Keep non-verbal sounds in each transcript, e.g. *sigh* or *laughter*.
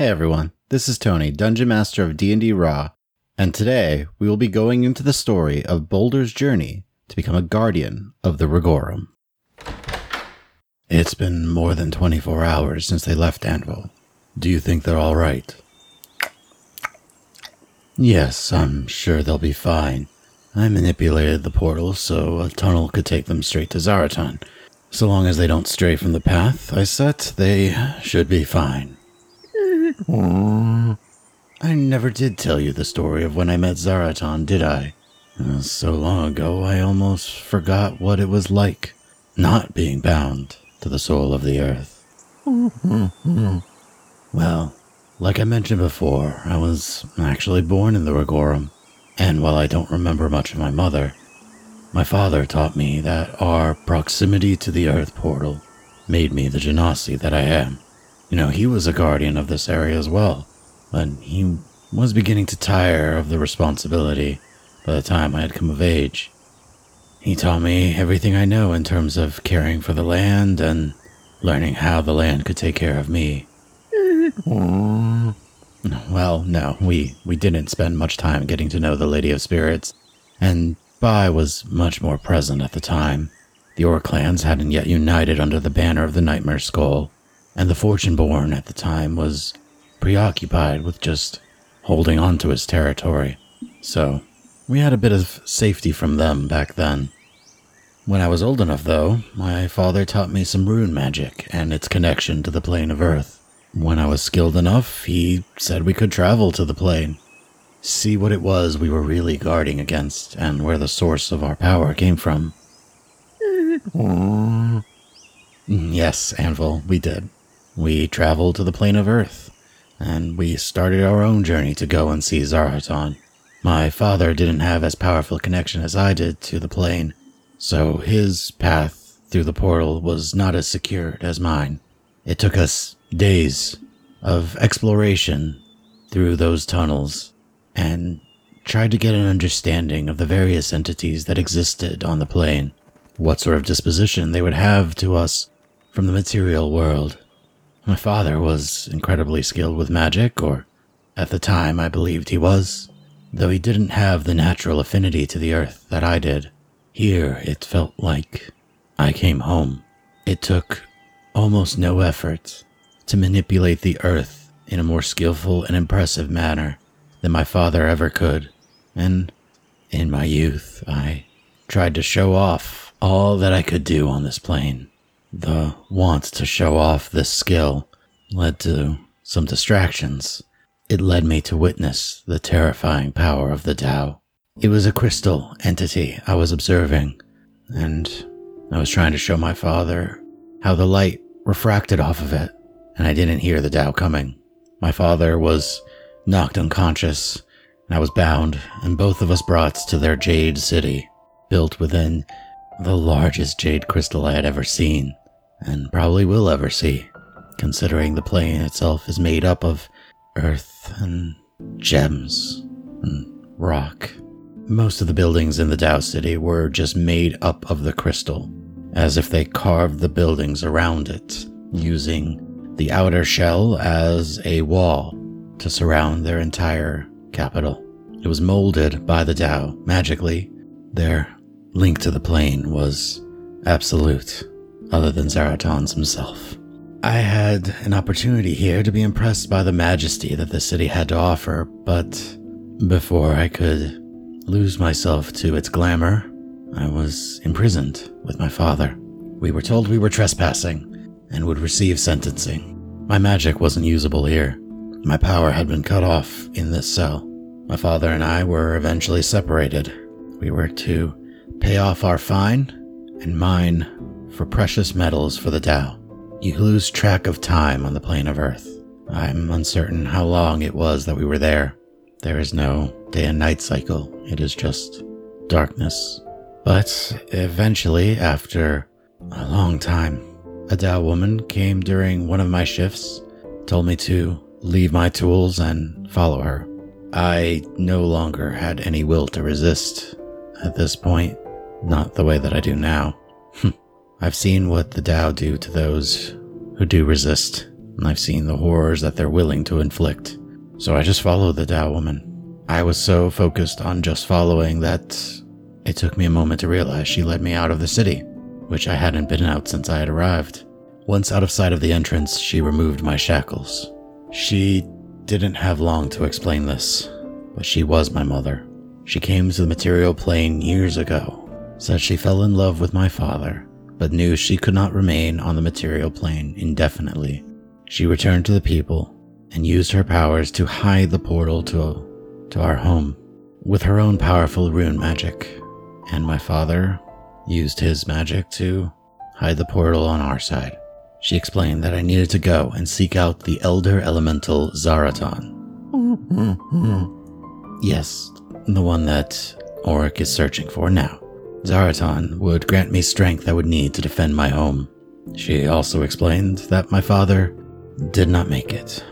Hey everyone, this is Tony, Dungeon Master of D&D Raw, and today we will be going into the story of Boulder's journey to become a guardian of the Rigorum. It's been more than 24 hours since they left Anvil. Do you think they're all right? Yes, I'm sure they'll be fine. I manipulated the portal so a tunnel could take them straight to Zaratan. So long as they don't stray from the path I set, they should be fine. I never did tell you the story of when I met Zaratan, did I? Uh, So long ago, I almost forgot what it was like not being bound to the soul of the earth. *laughs* well, like I mentioned before, I was actually born in the Rigorum, and while I don't remember much of my mother, my father taught me that our proximity to the earth portal made me the genasi that I am. You know, he was a guardian of this area as well, but he was beginning to tire of the responsibility by the time I had come of age. He taught me everything I know in terms of caring for the land and learning how the land could take care of me. Well, no, we, we didn't spend much time getting to know the Lady of Spirits, and Bai was much more present at the time. The Orc clans hadn't yet united under the banner of the Nightmare Skull, and the Fortune Born at the time was preoccupied with just holding on to his territory. So, we had a bit of safety from them back then. When I was old enough, though, my father taught me some rune magic and its connection to the plane of Earth. When I was skilled enough, he said we could travel to the plane, see what it was we were really guarding against, and where the source of our power came from. Mm, Yes, Anvil, we did. We traveled to the plane of Earth, and we started our own journey to go and see Zaratan. My father didn't have as powerful a connection as I did to the plane, so his path through the portal was not as secured as mine. It took us days of exploration through those tunnels and tried to get an understanding of the various entities that existed on the plane, what sort of disposition they would have to us from the material world. My father was incredibly skilled with magic, or at the time I believed he was, though he didn't have the natural affinity to the earth that I did. Here it felt like I came home. It took almost no effort to manipulate the earth in a more skillful and impressive manner than my father ever could. And in my youth, I tried to show off all that I could do on this plane. The want to show off this skill led to some distractions. It led me to witness the terrifying power of the Dao. It was a crystal entity I was observing, and I was trying to show my father how the light refracted off of it, and I didn't hear the Dao coming. My father was knocked unconscious, and I was bound, and both of us brought to their jade city, built within the largest jade crystal I had ever seen, and probably will ever see, considering the plane itself is made up of earth and gems and rock. Most of the buildings in the Dao City were just made up of the crystal, as if they carved the buildings around it, using the outer shell as a wall to surround their entire capital. It was molded by the Dao magically. Their link to the plane was absolute, other than Zaratan's himself. I had an opportunity here to be impressed by the majesty that the city had to offer, but before I could lose myself to its glamour, I was imprisoned with my father. We were told we were trespassing and would receive sentencing. My magic wasn't usable here. My power had been cut off in this cell. My father and I were eventually separated. We were to pay off our fine and mine for precious metals for the Dao. You lose track of time on the plane of Earth. I'm uncertain how long it was that we were there. There is no day and night cycle, it is just darkness. But eventually, after a long time, a Dao woman came during one of my shifts, told me to leave my tools and follow her. I no longer had any will to resist at this point, not the way that I do now. I've seen what the Dao do to those who do resist. and I've seen the horrors that they're willing to inflict. So I just followed the Dao woman. I was so focused on just following that it took me a moment to realize she led me out of the city, which I hadn't been out since I had arrived. Once out of sight of the entrance, she removed my shackles. She didn't have long to explain this, but she was my mother. She came to the material plane years ago, said she fell in love with my father, but knew she could not remain on the material plane indefinitely. She returned to the people and used her powers to hide the portal to, to our home with her own powerful rune magic. And my father used his magic to hide the portal on our side. She explained that I needed to go and seek out the Elder Elemental Zaratan. *laughs* yes, the one that Auric is searching for now. Zaratan would grant me strength I would need to defend my home. She also explained that my father did not make it.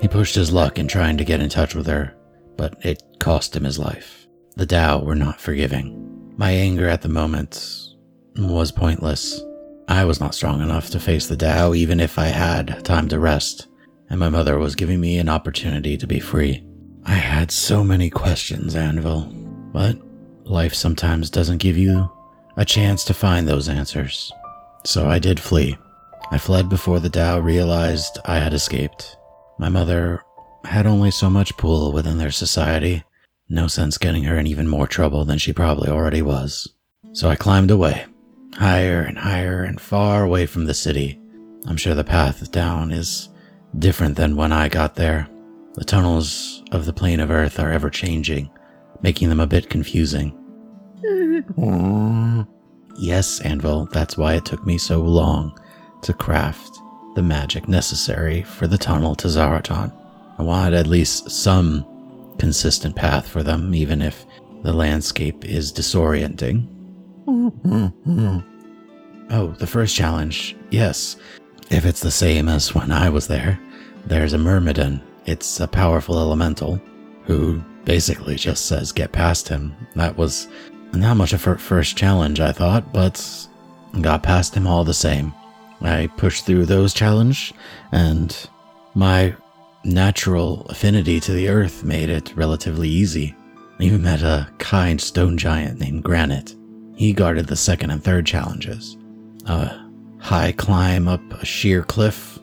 He pushed his luck in trying to get in touch with her, but it cost him his life. The Dao were not forgiving. My anger at the moment was pointless. I was not strong enough to face the Dao even if I had time to rest, and my mother was giving me an opportunity to be free. I had so many questions, Anvil, but life sometimes doesn't give you a chance to find those answers. So I did flee. I fled before the Dao realized I had escaped. My mother had only so much pull within their society, no sense getting her in even more trouble than she probably already was. So I climbed away, higher and higher and far away from the city. I'm sure the path down is different than when I got there. The tunnels of the plane of Earth are ever changing, making them a bit confusing. yes, Anvil, that's why it took me so long to craft the magic necessary for the tunnel to Zaratan. I wanted at least some consistent path for them, even if the landscape is disorienting. *laughs* oh, the first challenge. Yes, if it's the same as when I was there, there's a Myrmidon. It's a powerful elemental who basically just says get past him. That was not much of a first challenge, I thought, but got past him all the same. I pushed through those challenge, and my natural affinity to the earth made it relatively easy. I even met a kind stone giant named Granite. He guarded the second and third challenges. A high climb up a sheer cliff.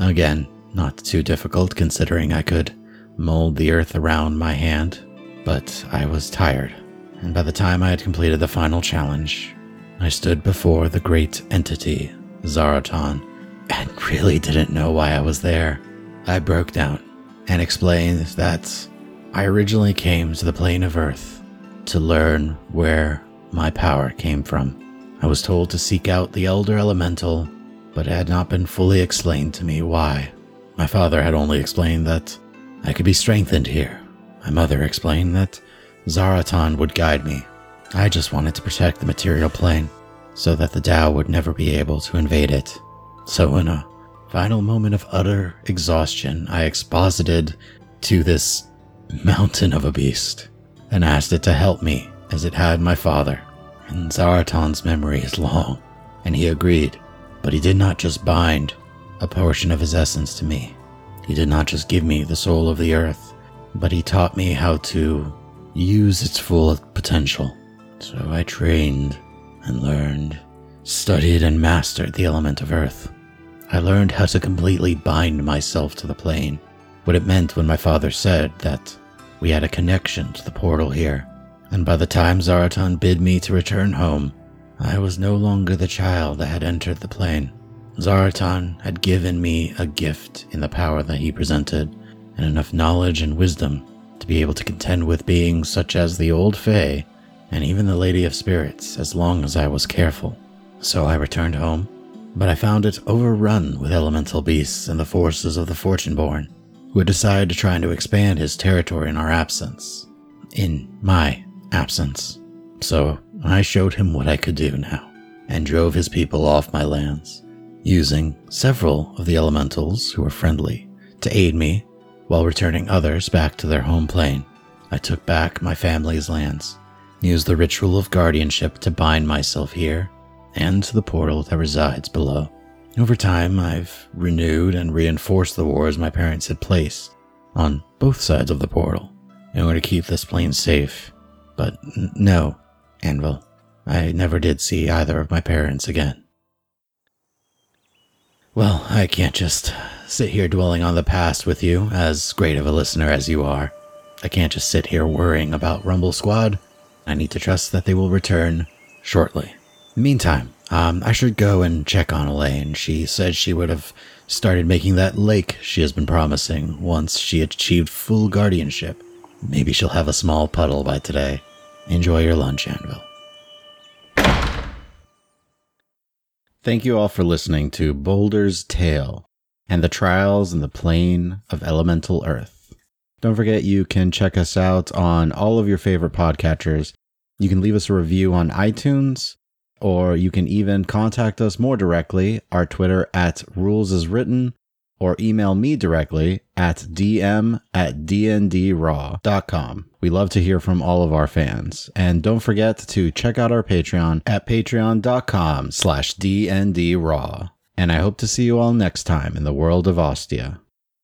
Again, not too difficult considering I could mold the earth around my hand, but I was tired, and by the time I had completed the final challenge, I stood before the great entity, Zaratan, and really didn't know why I was there. I broke down and explained that I originally came to the plane of Earth to learn where my power came from. I was told to seek out the Elder Elemental, but it had not been fully explained to me why. My father had only explained that I could be strengthened here. My mother explained that Zaratan would guide me. I just wanted to protect the material plane so that the Dao would never be able to invade it. So, in a final moment of utter exhaustion, I exposited to this mountain of a beast and asked it to help me as it had my father. And Zaratan's memory is long, and he agreed, but he did not just bind a portion of his essence to me. He did not just give me the soul of the earth, but he taught me how to use its full potential. So I trained and learned, studied and mastered the element of earth. I learned how to completely bind myself to the plane, what it meant when my father said that we had a connection to the portal here. And by the time Zaratan bid me to return home, I was no longer the child that had entered the plane. Zaratan had given me a gift in the power that he presented, and enough knowledge and wisdom to be able to contend with beings such as the Old Fae and even the Lady of Spirits as long as I was careful. So I returned home, but I found it overrun with elemental beasts and the forces of the Fortuneborn, who had decided to try to expand his territory in our absence. In my absence. So I showed him what I could do now, and drove his people off my lands using several of the elementals who were friendly to aid me while returning others back to their home plane. I took back my family's lands, used the ritual of guardianship to bind myself here and to the portal that resides below. Over time, I've renewed and reinforced the wars my parents had placed on both sides of the portal in order to keep this plane safe. But n- no, Anvil, I never did see either of my parents again. Well, I can't just sit here dwelling on the past with you, as great of a listener as you are. I can't just sit here worrying about Rumble Squad. I need to trust that they will return shortly. Meantime, um, I should go and check on Elaine. She said she would have started making that lake she has been promising once she achieved full guardianship. Maybe she'll have a small puddle by today. Enjoy your lunch, Anvil. Thank you all for listening to Boulder's Tale and the Trials in the Plane of Elemental Earth. Don't forget you can check us out on all of your favorite podcatchers. You can leave us a review on iTunes, or you can even contact us more directly. Our Twitter at Rules is Written, or email me directly at dm at dndraw.com. We love to hear from all of our fans. And don't forget to check out our Patreon at patreon.com slash dndraw. And I hope to see you all next time in the world of Ostia.